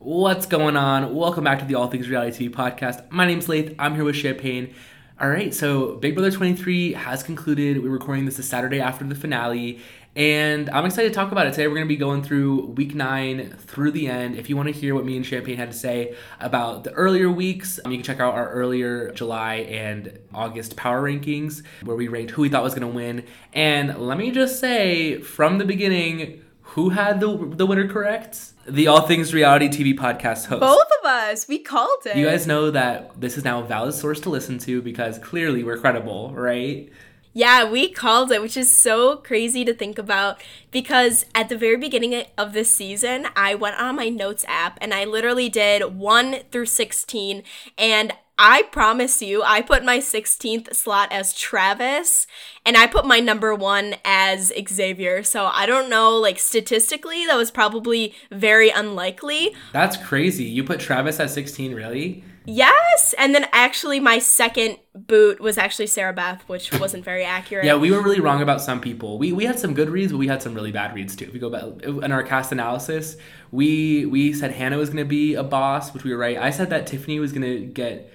What's going on? Welcome back to the All Things Reality TV podcast. My name's Laith. I'm here with Champagne. All right, so Big Brother 23 has concluded. We're recording this the Saturday after the finale, and I'm excited to talk about it today. We're going to be going through week nine through the end. If you want to hear what me and Champagne had to say about the earlier weeks, um, you can check out our earlier July and August power rankings where we ranked who we thought was going to win. And let me just say from the beginning, who had the, the winner correct? The All Things Reality TV podcast host. Both of us, we called it. You guys know that this is now a valid source to listen to because clearly we're credible, right? Yeah, we called it, which is so crazy to think about because at the very beginning of this season, I went on my notes app and I literally did 1 through 16 and I promise you, I put my 16th slot as Travis and I put my number one as Xavier. So I don't know, like statistically, that was probably very unlikely. That's crazy. You put Travis at 16, really? Yes, and then actually my second boot was actually Sarah Beth, which wasn't very accurate. Yeah, we were really wrong about some people. We we had some good reads, but we had some really bad reads too. If we go back in our cast analysis, we we said Hannah was going to be a boss, which we were right. I said that Tiffany was going to get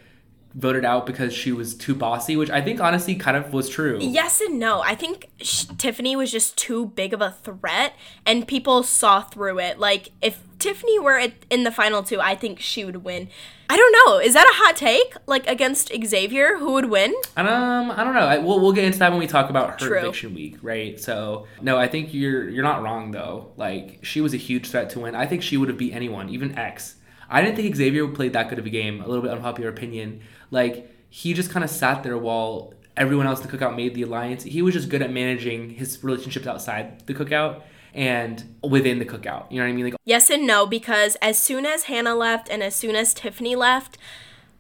voted out because she was too bossy, which I think honestly kind of was true. Yes and no. I think sh- Tiffany was just too big of a threat, and people saw through it. Like if Tiffany were in the final two, I think she would win. I don't know. Is that a hot take? Like against Xavier, who would win? Um, I don't know. I, we'll, we'll get into that when we talk about her True. eviction week, right? So no, I think you're you're not wrong though. Like she was a huge threat to win. I think she would have beat anyone, even X. I didn't think Xavier played that good of a game. A little bit unpopular opinion. Like he just kind of sat there while everyone else in the cookout made the alliance. He was just good at managing his relationships outside the cookout and within the cookout. You know what I mean? Like Yes and no, because as soon as Hannah left and as soon as Tiffany left,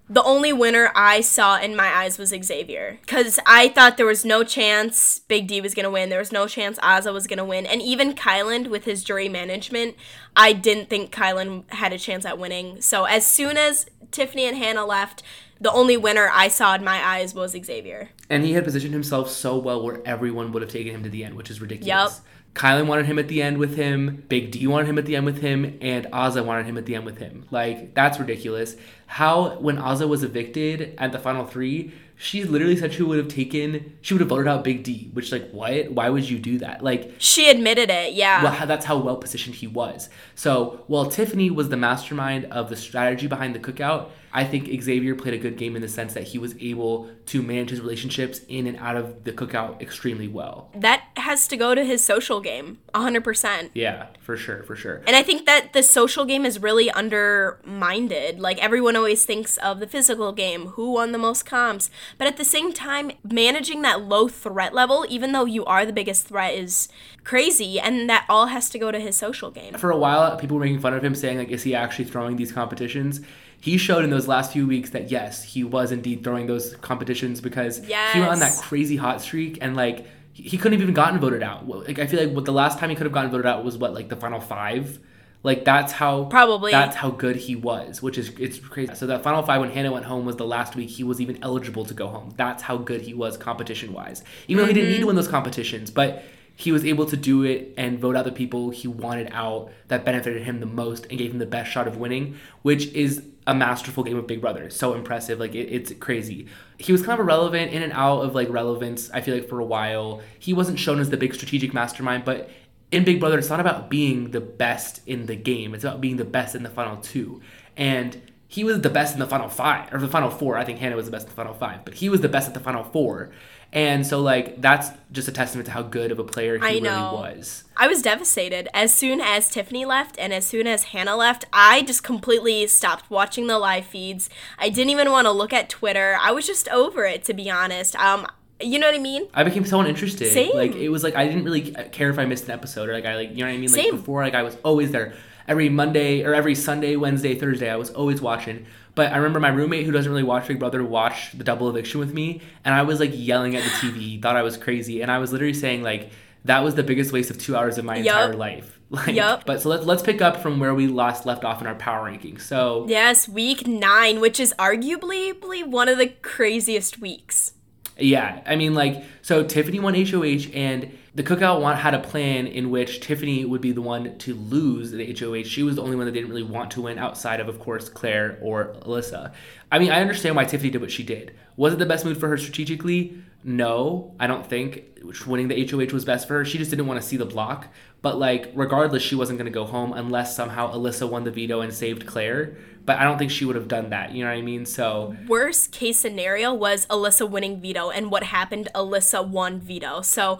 the only winner I saw in my eyes was Xavier. Because I thought there was no chance Big D was going to win. There was no chance Azah was going to win. And even Kyland with his jury management, I didn't think Kyland had a chance at winning. So as soon as Tiffany and Hannah left, the only winner I saw in my eyes was Xavier. And he had positioned himself so well where everyone would have taken him to the end, which is ridiculous. Yep. Kyland wanted him at the end with him, Big D wanted him at the end with him, and Azah wanted him at the end with him. Like, that's ridiculous. How, when Azah was evicted at the final three, she literally said she would have taken, she would have voted out Big D, which, like, what? Why would you do that? Like, She admitted it, yeah. well, that's how well positioned he was. So while Tiffany was the mastermind of the strategy behind the cookout, I think Xavier played a good game in the sense that he was able to manage his relationships in and out of the cookout extremely well. that has to go to his social game, 100%. Yeah, for sure, for sure. And I think that the social game is really undermined. Like everyone always thinks of the physical game, who won the most comps. But at the same time, managing that low threat level, even though you are the biggest threat, is crazy. And that all has to go to his social game. For a while, people were making fun of him, saying like, "Is he actually throwing these competitions?" He showed in those last few weeks that yes, he was indeed throwing those competitions because he went on that crazy hot streak and like he couldn't have even gotten voted out. Like I feel like what the last time he could have gotten voted out was what like the final five. Like that's how Probably. that's how good he was, which is it's crazy. So that final five when Hannah went home was the last week he was even eligible to go home. That's how good he was competition wise. Even though he didn't need to mm-hmm. win those competitions, but he was able to do it and vote out the people he wanted out that benefited him the most and gave him the best shot of winning, which is a masterful game of Big Brother. So impressive, like it, it's crazy. He was kind of irrelevant in and out of like relevance. I feel like for a while he wasn't shown as the big strategic mastermind, but in Big Brother, it's not about being the best in the game. It's about being the best in the final two. And he was the best in the final five or the final four. I think Hannah was the best in the final five, but he was the best at the final four. And so, like, that's just a testament to how good of a player he I really was. I was devastated. As soon as Tiffany left and as soon as Hannah left, I just completely stopped watching the live feeds. I didn't even want to look at Twitter. I was just over it, to be honest. Um, you know what I mean? I became so uninterested. Same. Like it was like I didn't really care if I missed an episode or like I like you know what I mean. Like Same. before, like I was always there every Monday or every Sunday, Wednesday, Thursday. I was always watching. But I remember my roommate who doesn't really watch Big Brother watched the double eviction with me, and I was like yelling at the TV, He thought I was crazy, and I was literally saying like that was the biggest waste of two hours of my Yup. entire life. Like, Yup. But so let's let's pick up from where we last left off in our power rankings. So Yes, week nine, which is arguably one of the craziest weeks. Yeah, I mean, like, so Tiffany won HOH, and the cookout want, had a plan in which Tiffany would be the one to lose the HOH. She was the only one that didn't really want to win outside of, of course, Claire or Alyssa. I mean, I understand why Tiffany did what she did. Was it the best move for her strategically? No, I don't think winning the HOH was best for her. She just didn't want to see the block. But like, regardless, she wasn't going to go home unless somehow Alyssa won the veto and saved Claire. But I don't think she would have done that. You know what I mean? So worst case scenario was Alyssa winning veto, and what happened? Alyssa won veto. So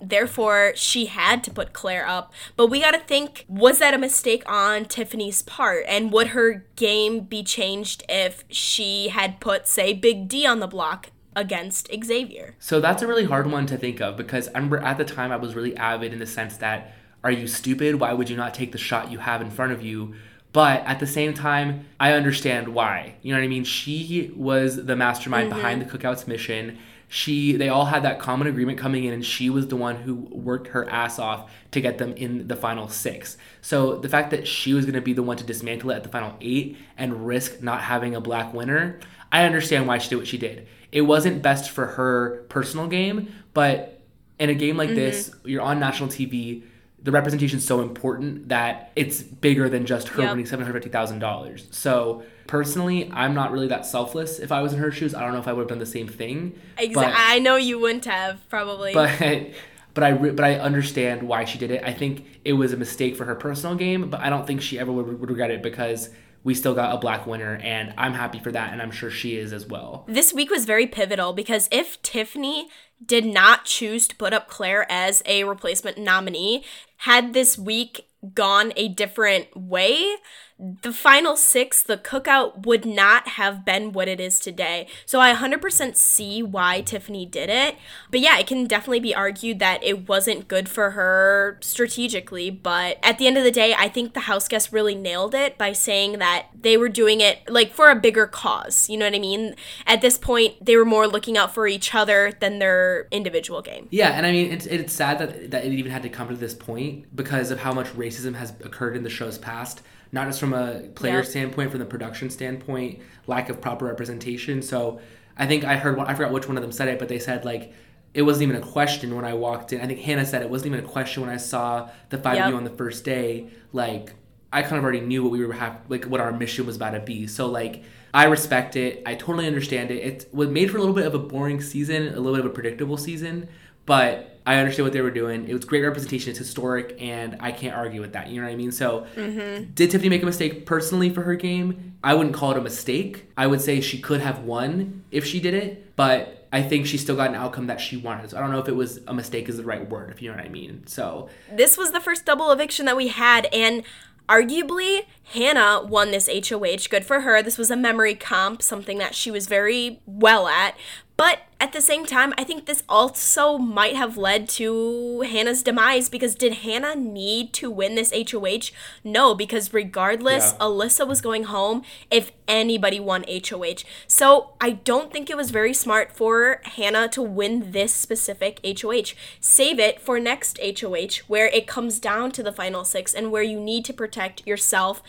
Therefore, she had to put Claire up. But we got to think was that a mistake on Tiffany's part? And would her game be changed if she had put, say, Big D on the block against Xavier? So that's a really hard one to think of because I remember at the time I was really avid in the sense that are you stupid? Why would you not take the shot you have in front of you? But at the same time, I understand why. You know what I mean? She was the mastermind mm-hmm. behind the Cookouts mission she they all had that common agreement coming in and she was the one who worked her ass off to get them in the final six so the fact that she was going to be the one to dismantle it at the final eight and risk not having a black winner i understand why she did what she did it wasn't best for her personal game but in a game like mm-hmm. this you're on national tv the representation is so important that it's bigger than just her yep. winning $750,000. So personally, I'm not really that selfless. If I was in her shoes, I don't know if I would have done the same thing. Exactly. I know you wouldn't have probably. But but I but I understand why she did it. I think it was a mistake for her personal game, but I don't think she ever would, would regret it because we still got a black winner and I'm happy for that and I'm sure she is as well. This week was very pivotal because if Tiffany did not choose to put up Claire as a replacement nominee, had this week gone a different way, the final six, the cookout would not have been what it is today. So I 100% see why Tiffany did it. But yeah, it can definitely be argued that it wasn't good for her strategically. But at the end of the day, I think the house guests really nailed it by saying that they were doing it like for a bigger cause. You know what I mean? At this point, they were more looking out for each other than their individual game. Yeah, and I mean, it's, it's sad that, that it even had to come to this point because of how much racism has occurred in the show's past not just from a player yep. standpoint, from the production standpoint, lack of proper representation. So I think I heard, I forgot which one of them said it, but they said like it wasn't even a question when I walked in. I think Hannah said it wasn't even a question when I saw the five yep. of you on the first day. Like I kind of already knew what we were have like what our mission was about to be. So like I respect it. I totally understand it. It was made for a little bit of a boring season, a little bit of a predictable season, but I understand what they were doing. It was great representation. It's historic, and I can't argue with that. You know what I mean? So, mm-hmm. did Tiffany make a mistake personally for her game? I wouldn't call it a mistake. I would say she could have won if she did it, but I think she still got an outcome that she wanted. So I don't know if it was a mistake is the right word, if you know what I mean. So this was the first double eviction that we had, and Arguably, Hannah won this HOH. Good for her. This was a memory comp, something that she was very well at. But at the same time, I think this also might have led to Hannah's demise because did Hannah need to win this HOH? No, because regardless, yeah. Alyssa was going home if anybody won HOH. So I don't think it was very smart for Hannah to win this specific HOH. Save it for next HOH where it comes down to the final six and where you need to protect yourself,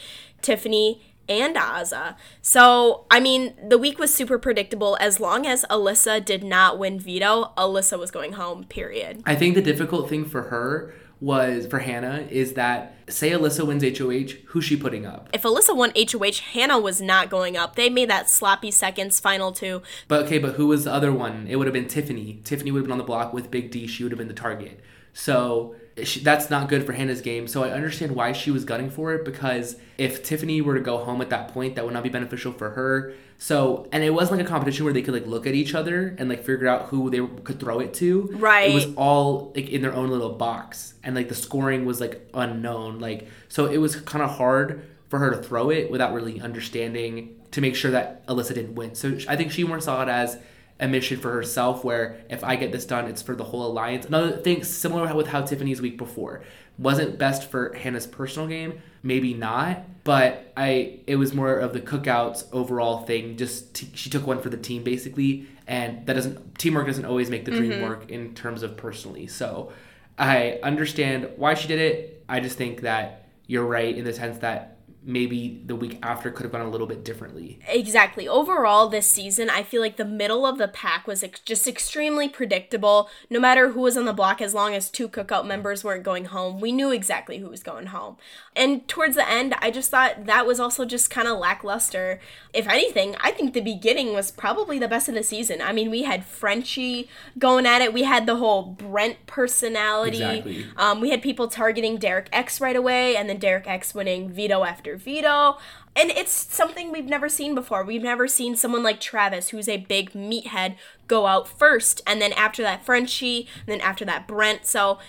Tiffany, and Azah. So, I mean, the week was super predictable. As long as Alyssa did not win veto, Alyssa was going home, period. I think the difficult thing for her was for Hannah is that say Alyssa wins HOH, who's she putting up? If Alyssa won HOH, Hannah was not going up. They made that sloppy seconds final two. But okay, but who was the other one? It would have been Tiffany. Tiffany would have been on the block with Big D. She would have been the target. So she, that's not good for Hannah's game. So I understand why she was gunning for it because if Tiffany were to go home at that point, that would not be beneficial for her. So and it wasn't like a competition where they could like look at each other and like figure out who they could throw it to. Right. It was all like in their own little box, and like the scoring was like unknown. Like so, it was kind of hard for her to throw it without really understanding to make sure that Alyssa didn't win. So I think she more saw it as a mission for herself where if I get this done, it's for the whole alliance. Another thing similar with how Tiffany's week before wasn't best for Hannah's personal game, maybe not, but I it was more of the cookouts overall thing. Just t- she took one for the team basically, and that doesn't teamwork doesn't always make the dream mm-hmm. work in terms of personally. So I understand why she did it. I just think that you're right in the sense that maybe the week after could have gone a little bit differently. Exactly. Overall, this season, I feel like the middle of the pack was ex- just extremely predictable. No matter who was on the block, as long as two cookout members weren't going home, we knew exactly who was going home. And towards the end, I just thought that was also just kind of lackluster. If anything, I think the beginning was probably the best of the season. I mean, we had Frenchie going at it, we had the whole Brent personality. Exactly. Um, we had people targeting Derek X right away, and then Derek X winning veto after veto. And it's something we've never seen before. We've never seen someone like Travis, who's a big meathead, go out first, and then after that, Frenchie, and then after that, Brent. So,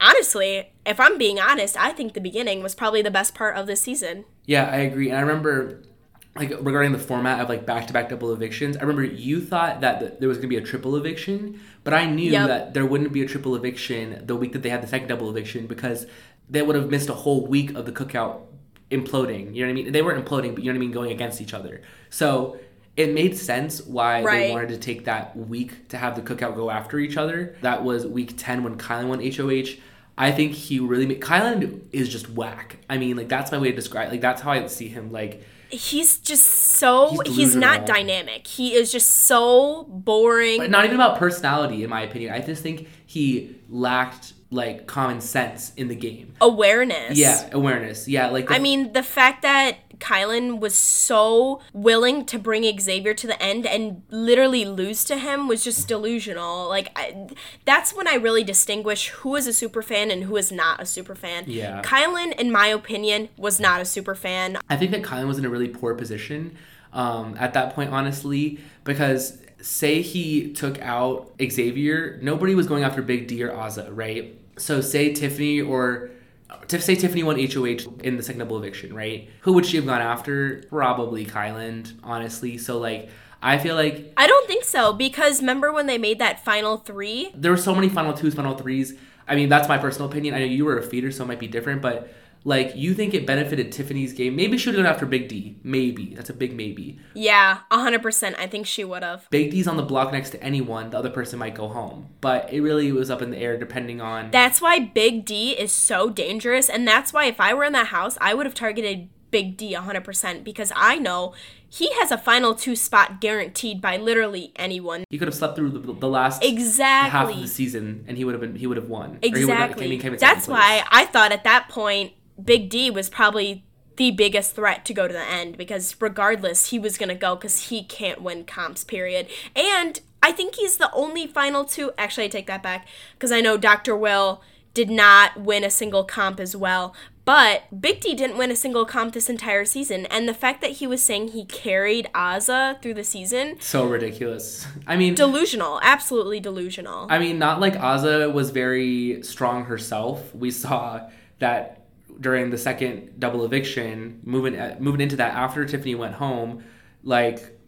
honestly, if I'm being honest, I think the beginning was probably the best part of this season. Yeah, I agree. And I remember, like, regarding the format of like back to back double evictions, I remember you thought that th- there was going to be a triple eviction, but I knew Yep. that there wouldn't be a triple eviction the week that they had the second double eviction because they would have missed a whole week of the cookout imploding. You know what I mean? They weren't imploding, but you know what I mean, going against each other. So it made sense why Right. they wanted to take that week to have the cookout go after each other. That was week 10 when Kyland won HOH. I think he really made Kyland is just whack. I mean, like that's my way to describe. Like that's how I see him. Like He's just so, He's he's, not dynamic. He is just so boring. But not even about personality, in my opinion. I just think he lacked like common sense in the game. Awareness. Yeah, awareness. Yeah, like the, I mean, the fact that Kyland was so willing to bring Xavier to the end and literally lose to him was just delusional. Like, I, that's when I really distinguish who is a super fan and who is not a super fan. Yeah. Kyland, in my opinion, was not a super fan. I think that Kyland was in a really poor position um, at that point, honestly, because say he took out Xavier, nobody was going after Big D or Azah, right? So say Tiffany or to say Tiffany won HOH in the second double eviction, right? Who would she have gone after? Probably Kyland, honestly. So like, I feel like I don't think so because remember when they made that final three? there were so many final twos, final threes. I mean, that's my personal opinion. I know you were a feeder, so it might be different, but like, you think it benefited Tiffany's game? Maybe she would have gone after Big D. Maybe. That's a big maybe. Yeah, 100%. I think she would have. Big D's on the block next to anyone, the other person might go home. But it really was up in the air depending on. That's why Big D is so dangerous. And that's why if I were in that house, I would have targeted Big D 100% because I know he has a final two spot guaranteed by literally anyone. he could have slept through the, the last half of the season, and he would have been he would have won. Or he would have- Exactly. I mean, came in That's why I thought at that point Big D was probably the biggest threat to go to the end because regardless he was going to go cuz he can't win comps period. And I think he's the only final two actually I take that back cuz I know Dr. Will did not win a single comp as well. But Big D didn't win a single comp this entire season, and the fact that he was saying he carried Azah through the season, So ridiculous. I mean, delusional, absolutely delusional. I mean, not like Azah was very strong herself. We saw that during the second double eviction, moving uh, moving into that after Tiffany went home, like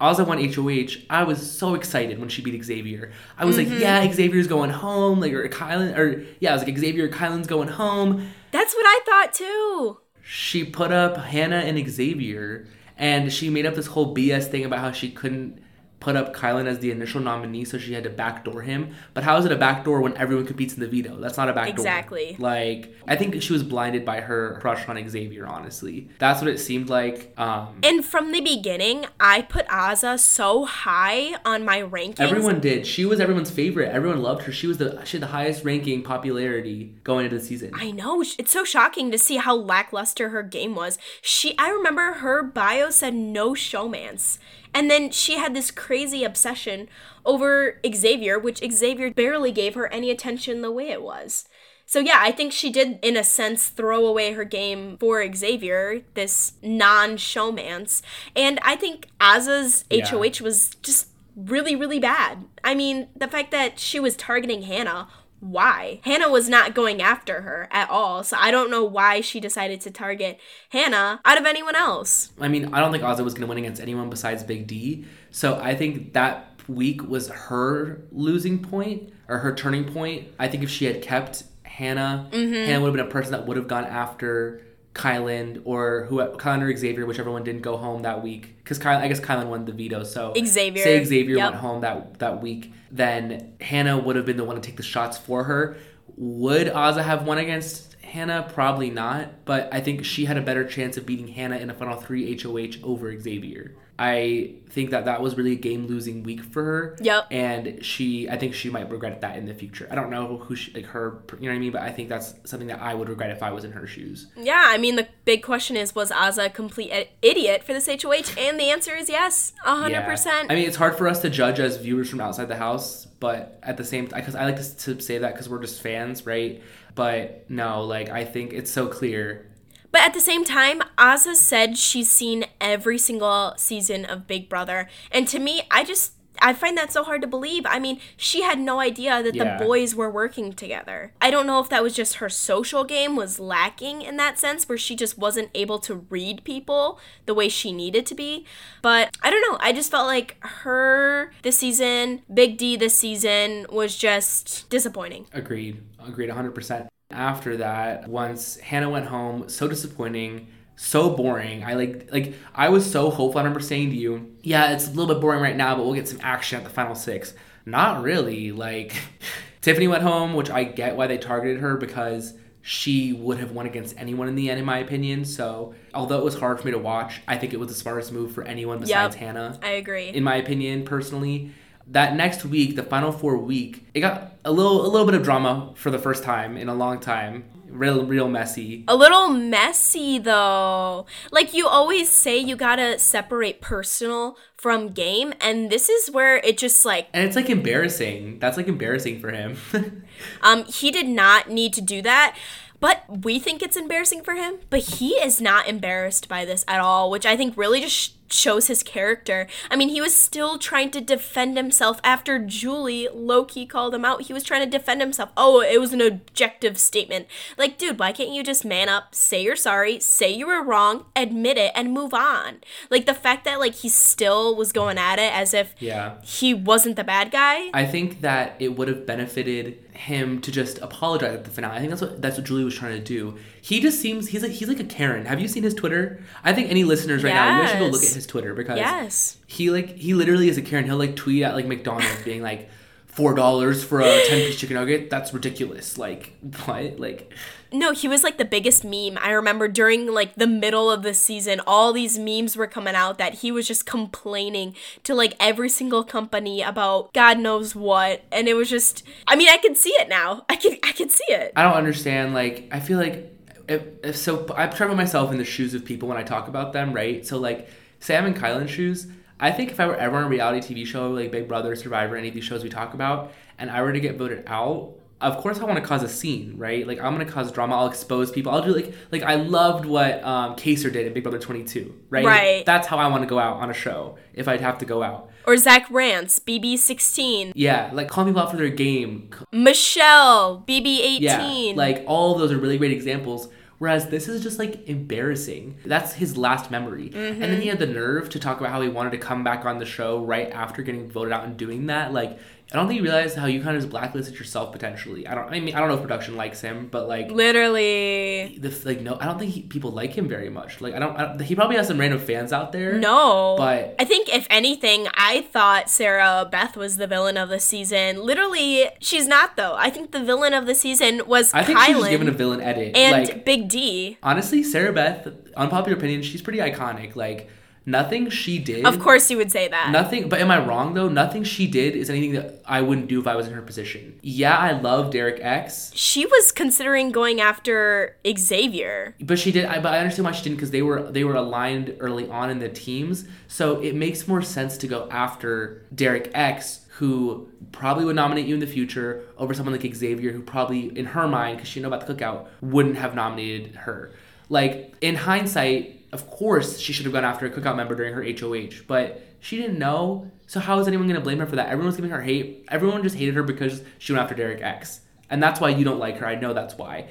Azah won HOH. I was so excited when she beat Xavier. I was like, yeah, Xavier's going home, like or Kyland, or yeah, I was like Xavier, Kyland's going home. That's what I thought too. She put up Hannah and Xavier, and she made up this whole BS thing about how she couldn't put up Kyland as the initial nominee, so she had to backdoor him. But how is it a backdoor when everyone competes in the veto? That's not a backdoor. Exactly. Like I think she was blinded by her crush on Xavier. Honestly, that's what it seemed like. Um, And from the beginning, I put Azah so high on my rankings. everyone did. She was everyone's favorite. Everyone loved her. She was the she had the highest ranking popularity going into the season. I know it's so shocking to see how lackluster her game was. She, I remember her bio said no showmance, and then she had this crazy obsession over Xavier, which Xavier barely gave her any attention the way it was. So yeah, I think she did, in a sense, throw away her game for Xavier, this non-showmance, and I think Azah's Yeah. HOH was just really, really bad. I mean, the fact that she was targeting Hannah why? Hannah was not going after her at all, so I don't know why she decided to target Hannah out of anyone else. I mean, I don't think Azah was going to win against anyone besides Big D. So I think that week was her losing point or her turning point. I think if she had kept Hannah, Mm-hmm. Hannah would have been a person that would have gone after Kyland or who Kyland or Xavier, whichever one didn't go home that week. Because Kyland, I guess Kyland won the veto. So Xavier, say Xavier yep. went home that that week, then Hannah would have been the one to take the shots for her. Would Azah have won against Hannah, probably not, but I think she had a better chance of beating Hannah in a final three HOH over Xavier. I think that that was really a game losing week for her. Yep. And she, I think she might regret that in the future. I don't know who she, like her, you know what I mean? But I think that's something that I would regret if I was in her shoes. Yeah, I mean, the big question is was Azah a complete idiot for this HOH? And the answer is yes, 100%. Yeah. I mean, it's hard for us to judge as viewers from outside the house, but at the same time, because I like to, to say that because we're just fans, right? But no, like, I think it's so clear. But at the same time, Azah said she's seen every single season of Big Brother. And to me, I just I find that so hard to believe. I mean, she had no idea that Yeah. the boys were working together. I don't know if that was just her social game was lacking in that sense where she just wasn't able to read people the way she needed to be. But I don't know. I just felt like her this season, Big D this season was just disappointing. Agreed. Agreed 100%. After that, once Hannah went home, so disappointing, so boring. I like like I was so hopeful. I remember saying to you, "Yeah, it's a little bit boring right now, but we'll get some action at the final 6." Not really. Like Tiffany went home, which I get why they targeted her because she would have won against anyone in the end in my opinion. So, although it was hard for me to watch, I think it was the smartest move for anyone besides Yep. Hannah I agree. in my opinion personally that next week the final four week it got a little a little bit of drama for the first time in a long time real real messy a little messy though. Like you always say you got to separate personal from game and this is where it just like and it's like embarrassing that's like embarrassing for him um he did not need to do that. But we think it's embarrassing for him, but he is not embarrassed by this at all, which I think really just shows his character. I mean, he was still trying to defend himself after Julie Loki called him out. He was trying to defend himself. Oh, it was an objective statement. Like, dude, why can't you just man up, say you're sorry, say you were wrong, admit it, and move on? Like, the fact that, like, he still was going at it as if yeah he wasn't the bad guy. i think that it would have benefited him to just apologize at the finale i think that's what that's what julie was trying to do he just seems he's like he's like a karen have you seen his twitter i think any listeners right now you should go look at his twitter because yes. he like he literally is a Karen. He'll like tweet at like McDonald's being like four dollars for a ten piece chicken nugget. That's ridiculous. Like what? Like No, he was like the biggest meme. I remember during like the middle of the season, all these memes were coming out that he was just complaining to like every single company about God knows what, and it was just I mean, I can see it now. I can I can see it. I don't understand. Like I feel like if, if so, I try to put myself in the shoes of people when I talk about them, right? So like, say I'm in Kyland's shoes. I think if I were ever on a reality TV show like Big Brother, Survivor, any of these shows we talk about, and I were to get voted out, of course I want to cause a scene, right? Like I'm gonna cause drama. I'll expose people. I'll do like like I loved what um, Kaysar did in Big Brother 22, right? Right. That's how I want to go out on a show if I'd have to go out. Or Zach Rance, BB16, Yeah, like call people out for their game. Michelle, BB18. Yeah, like all of those are really great examples. Whereas this is just like embarrassing. That's his last memory. And then he mm-hmm. had the nerve to talk about how he wanted to come back on the show right after getting voted out and doing that. Like, I don't think you realize how you kind of just blacklisted yourself potentially. I don't. I mean, I don't know if production likes him, but like, literally. the like no, I don't think he, people like him very much. Like, I don't, I don't. He probably has some random fans out there. No. But- I think if anything, I thought Sarah Beth was the villain of the season. Literally, she's not though. I think the villain of the season was I think Kyland she was given a villain edit. and like, Big D. honestly, Sarah Beth, unpopular opinion, she's pretty iconic. Like, nothing she did. Of course you would say that. Nothing, but am I wrong though? Nothing she did is anything that I wouldn't do if I was in her position. Yeah, I love Derek X, She was considering going after Xavier. but she did. I, but I understand why she didn't because they were they were aligned early on in the teams, so it makes more sense to go after Derek X, who probably would nominate you in the future over someone like Xavier, who probably in her mind, because she know about the cookout, wouldn't have nominated her. Like in hindsight, of course she should have gone after a cookout member during her HOH, but she didn't know. So how is anyone gonna blame her for that? Everyone's giving her hate. Everyone just hated her because she went after Derek X. And that's why you don't like her. I know that's why.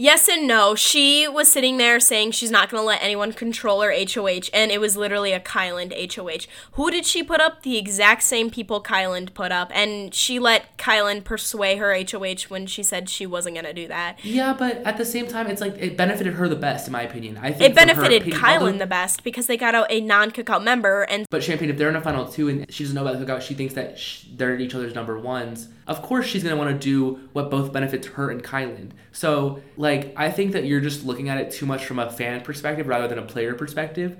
Yes and no. She was sitting there saying she's not going to let anyone control her HOH, and it was literally a Kyland HOH. Who did she put up? The exact same people Kyland put up, and she let Kyland persuade her HOH when she said she wasn't going to do that. Yeah, but at the same time, it's like it benefited her the best, in my opinion. I think It benefited opinion, Kyland although- the best because they got out a non cookout member, and But Champagne, if they're in a final two and she doesn't know about the cookout, she thinks that sh- they're each other's number ones. Of course, she's gonna want to do what both benefits her and Kyland. So, like, I think that you're just looking at it too much from a fan perspective rather than a player perspective.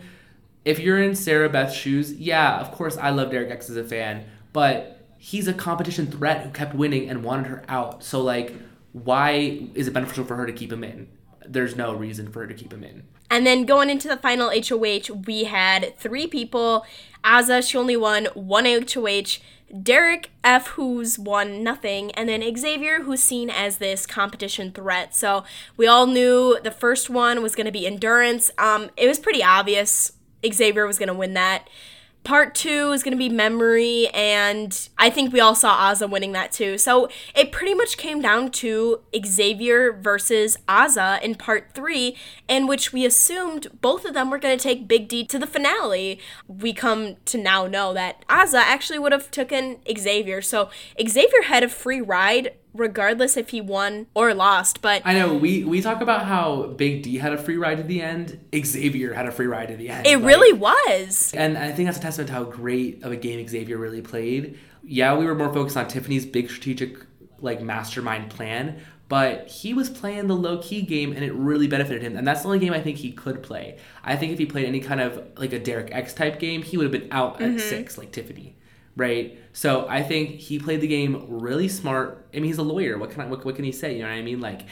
If you're in Sarah Beth's shoes, yeah, of course I love Derek X as a fan, but he's a competition threat who kept winning and wanted her out. So, like, why is it beneficial for her to keep him in? There's no reason for her to keep him in. And then going into the final HOH, we had three people. Azah, she only won one HOH. Derek F, who's won nothing, and then Xavier, who's seen as this competition threat. So we all knew the first one was going to be endurance. Um, it was pretty obvious Xavier was going to win that. Part two is going to be memory, and I think we all saw Azah winning that too. So it pretty much came down to Xavier versus Azah in part three, in which we assumed both of them were going to take Big D to the finale. We come to now know that Azah actually would have taken Xavier. So Xavier had a free ride regardless if he won or lost. But I know we we talk about how Big D had a free ride to the end. Xavier had a free ride to the end. It like, really was. And I think that's a testament to how great of a game Xavier really played. Yeah, we were more focused on Tiffany's big strategic like mastermind plan, but he was playing the low key game and it really benefited him. And that's the only game I think he could play. I think if he played any kind of like a Derek X type game, he would have been out at mm-hmm. six, like Tiffany right? So I think he played the game really smart. I mean, he's a lawyer. What can I, what, what can he say? You know what I mean? Like,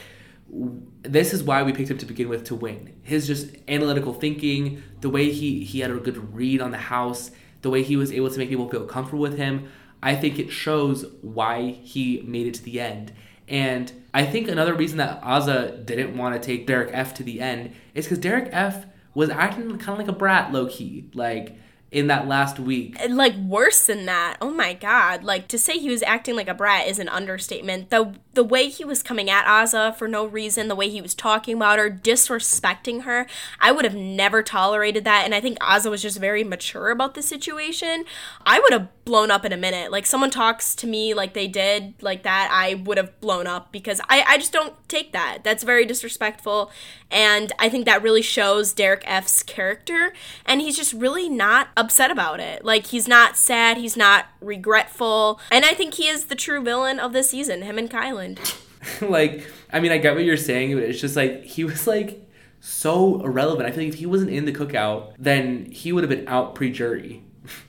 this is why we picked him to begin with to win. His just analytical thinking, the way he he had a good read on the house, the way he was able to make people feel comfortable with him. I think it shows why he made it to the end. And I think another reason that Azah didn't want to take Derek F to the end is because Derek F was acting kind of like a brat, low key. Like in that last week. Like worse than that. Oh my god. Like to say he was acting like a brat is an understatement. The the way he was coming at Azah for no reason, the way he was talking about her, disrespecting her, I would have never tolerated that and I think Azah was just very mature about the situation. I would have blown up in a minute. Like someone talks to me like they did like that, I would have blown up because I I just don't take that. That's very disrespectful and I think that really shows Derek F's character and he's just really not upset about it. Like he's not sad, he's not regretful, and I think he is the true villain of this season, him and Kyland. like, I mean, I get what you're saying, but it's just like he was like so irrelevant. I feel like if he wasn't in the cookout, then he would have been out pre-jury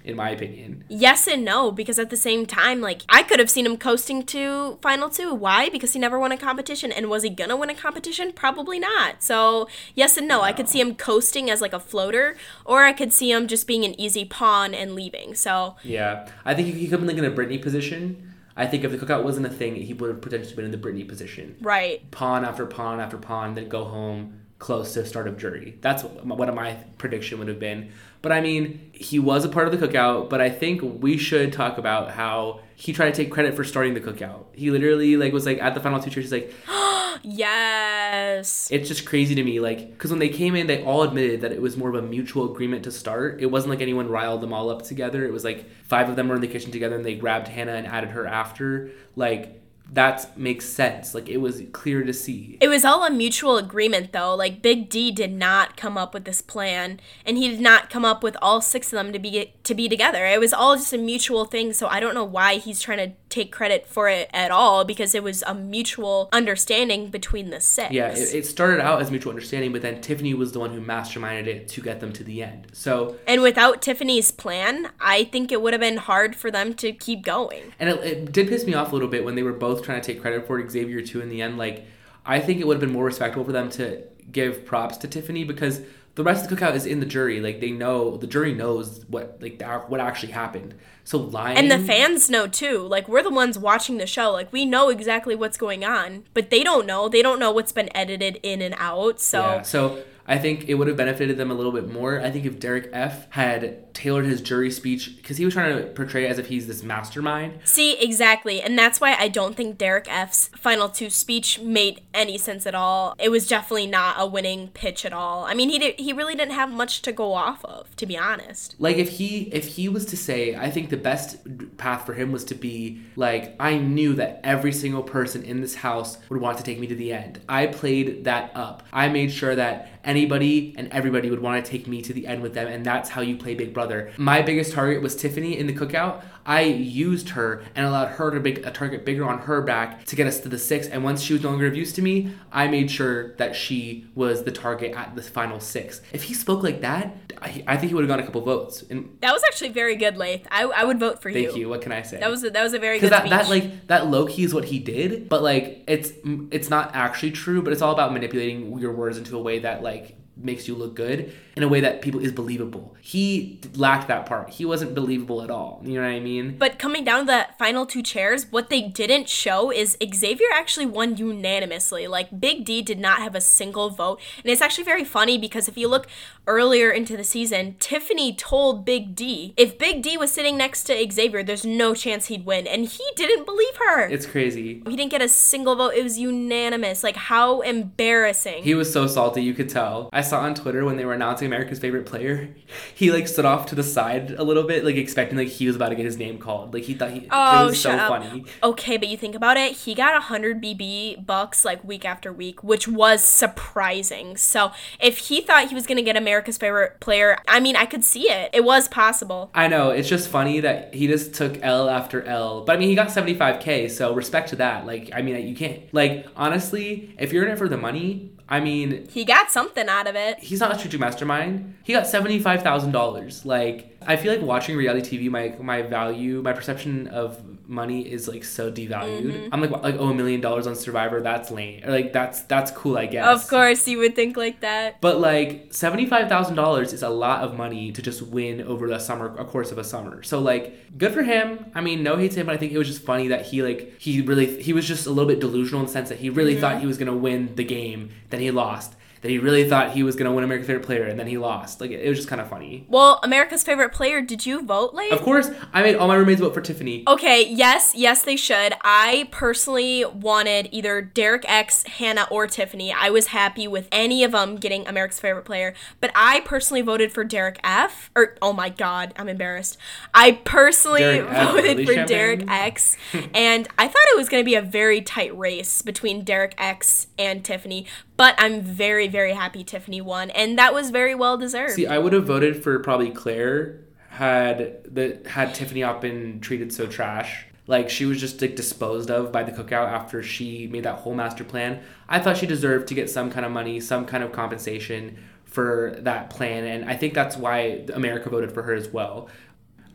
in my opinion. Yes and no, because at the same time, like I could have seen him coasting to final two. Why? Because he never won a competition. And was he gonna win a competition? Probably not. So yes and no. no. I could see him coasting as like a floater, or I could see him just being an easy pawn and leaving. So Yeah. I think he could have been like in a Britini position. I think if the cookout wasn't a thing, he would have potentially been in the Britini position. Right. Pawn after pawn after pawn, then go home close to start of jury. That's what my prediction would have been. But I mean, he was a part of the cookout, but I think we should talk about how he tried to take credit for starting the cookout. He literally like was like at the final two cheers, he's like, "Yes." It's just crazy to me, like, because when they came in, they all admitted that it was more of a mutual agreement to start. It wasn't like anyone riled them all up together. It was like five of them were in the kitchen together, and they grabbed Hannah and added her after. Like, that makes sense. Like it was clear to see. It was all a mutual agreement though. Like Big D did not come up with this plan and he did not come up with all six of them to be to be together. It was all just a mutual thing, so I don't know why he's trying to take credit for it at all because it was a mutual understanding between the six. Yeah, it, it started out as mutual understanding, but then Tiffany was the one who masterminded it to get them to the end. So And without Tiffany's plan, I think it would have been hard for them to keep going. And it, it did piss me off a little bit when they were both trying to take credit for Xavier too in the end. Like, I think it would have been more respectable for them to give props to Tiffany because the rest of the cookout is in the jury. Like they know the jury knows what like what actually happened. So lying and the fans know too. Like we're the ones watching the show. Like we know exactly what's going on, but they don't know. They don't know what's been edited in and out. So yeah. So I think it would have benefited them a little bit more. I think if Derek F had tailored his jury speech because he was trying to portray it as if he's this mastermind. See, exactly. And that's why I don't think Derek F's final two speech made any sense at all. It was definitely not a winning pitch at all. I mean, he did, he really didn't have much to go off of, to be honest. Like if he if he was to say, I think the best path for him was to be like I knew that every single person in this house would want to take me to the end. I played that up. I made sure that anybody and everybody would want to take me to the end with them, and that's how you play Big Brother. My biggest target was Tiffany in the cookout. I used her and allowed her to make a target bigger on her back to get us to the six. And once she was no longer of use to me, I made sure that she was the target at the final six. If he spoke like that, I, I think he would have gotten a couple votes. And That was actually very good, Laith. I, I would vote for you. thank you. What can I say? That was a, that was a very because good that, speech. that like that low key is what he did but like it's it's not actually true but it's all about manipulating your words into a way that like makes you look good in a way that people is believable he lacked that part he wasn't believable at all you know what i mean But coming down to the final two chairs, what they didn't show is Xavier actually won unanimously. Like Big D did not have a single vote. And it's actually very funny because if you look earlier into the season, Tiffany told Big D if Big D was sitting next to Xavier, there's no chance he'd win. And he didn't believe her. it's crazy he didn't get a single vote. It was unanimous. Like how embarrassing. he was so salty you could tell i saw on twitter when they were announcing america's favorite player he like stood off to the side a little bit like expecting like he was about to get his name called like he thought he Oh, it was so up. funny Okay, but you think about it, he got 100 BB bucks like week after week, which was surprising. So, if he thought he was going to get America's favorite player, I mean, I could see it. It was possible. I know it's just funny that he just took L after L, but I mean he got 75k, so respect to that. Like I mean you can't like honestly, if you're in it for the money, I mean He got something out of it. he's not a true mastermind. He got seventy five thousand dollars. Like I feel like watching reality TV, my my value, my perception of money is like so devalued. Mm-hmm. I'm like like oh a million dollars on Survivor, that's lame. Or like that's that's cool, I guess. Of course, you would think like that. But like seventy five thousand dollars is a lot of money to just win over the summer, a course of a summer. So like, good for him. I mean, no hate to him, but I think it was just funny that he like he really he was just a little bit delusional in the sense that he really thought he was gonna win the game, then he lost. Then he really thought he was gonna win America's favorite player, and then he lost. Like it, it was just kind of funny. Well, America's favorite player, did you vote late? Of course, I made all my roommates vote for Tiffany. Okay, yes, yes, they should. I personally wanted either Derek X, Hannah, or Tiffany. I was happy with any of them getting America's favorite player, but I personally voted for Derek F. Or, oh my god, I'm embarrassed. I personally Derek voted really, for Champagne? Derek X, and I thought it was going to be a very tight race between Derek X and Tiffany, but I'm very, very happy Tiffany won, and that was very well deserved. See, I would have voted for probably Claire had the had Tiffany not been treated so trash. Like she was just like disposed of by the cookout after she made that whole master plan. I thought she deserved to get some kind of money, some kind of compensation for that plan, and I think that's why America voted for her as well.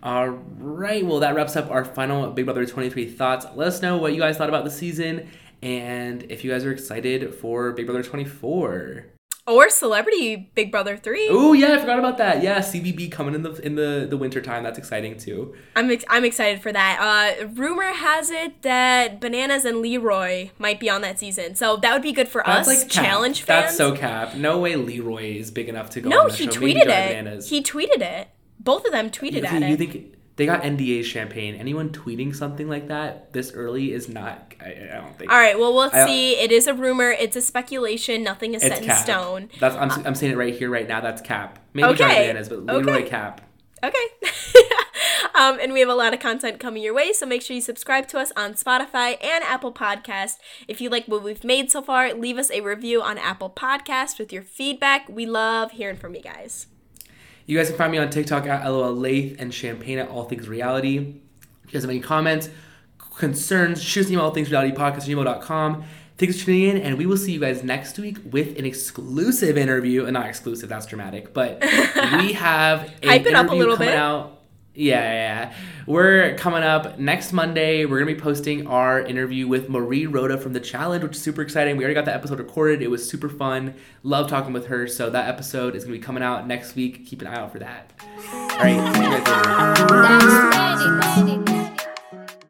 All right, well that wraps up our final Big Brother 23 thoughts. Let us know what you guys thought about the season and if you guys are excited for Big Brother 24. or Celebrity Big Brother 3. Oh yeah, I forgot about that. Yeah, CBB coming in the in the the winter time. That's exciting too. I'm ex- I'm excited for that. Uh, rumor has it that Bananas and Leroy might be on that season, so that would be good for That's us like challenge fans. That's so cap. No way Leroy is big enough to go. no, on the he. Tweeted it. Bananas. He tweeted it. Both of them tweeted you, at think, it. you think they got NDA champagne? Anyone tweeting something like that this early is not. I, I don't think. All right. Well, we'll see. It is a rumor. It's a speculation. Nothing is set in cap. stone. That's I'm, I'm saying it right here, right now. That's cap. Maybe Okay. Bananas, but Leroy Okay. cap. Okay. um, and we have a lot of content coming your way, so make sure you subscribe to us on Spotify and Apple Podcast. If you like what we've made so far, leave us a review on Apple Podcast with your feedback. We love hearing from you guys. You guys can find me on TikTok at LOL and Champagne at All Things Reality. If you guys have any comments, concerns, shoot us an email, at gmail.com. Thanks for tuning in, and we will see you guys next week with an exclusive interview. Uh, not exclusive, that's dramatic, but we have an Hype it up a interview little coming bit. out. Yeah, yeah, yeah. We're coming up next Monday. We're gonna be posting our interview with Marie Rhoda from the challenge, which is super exciting. We already got the episode recorded. It was super fun. Love talking with her. So that episode is gonna be coming out next week. Keep an eye out for that. All right,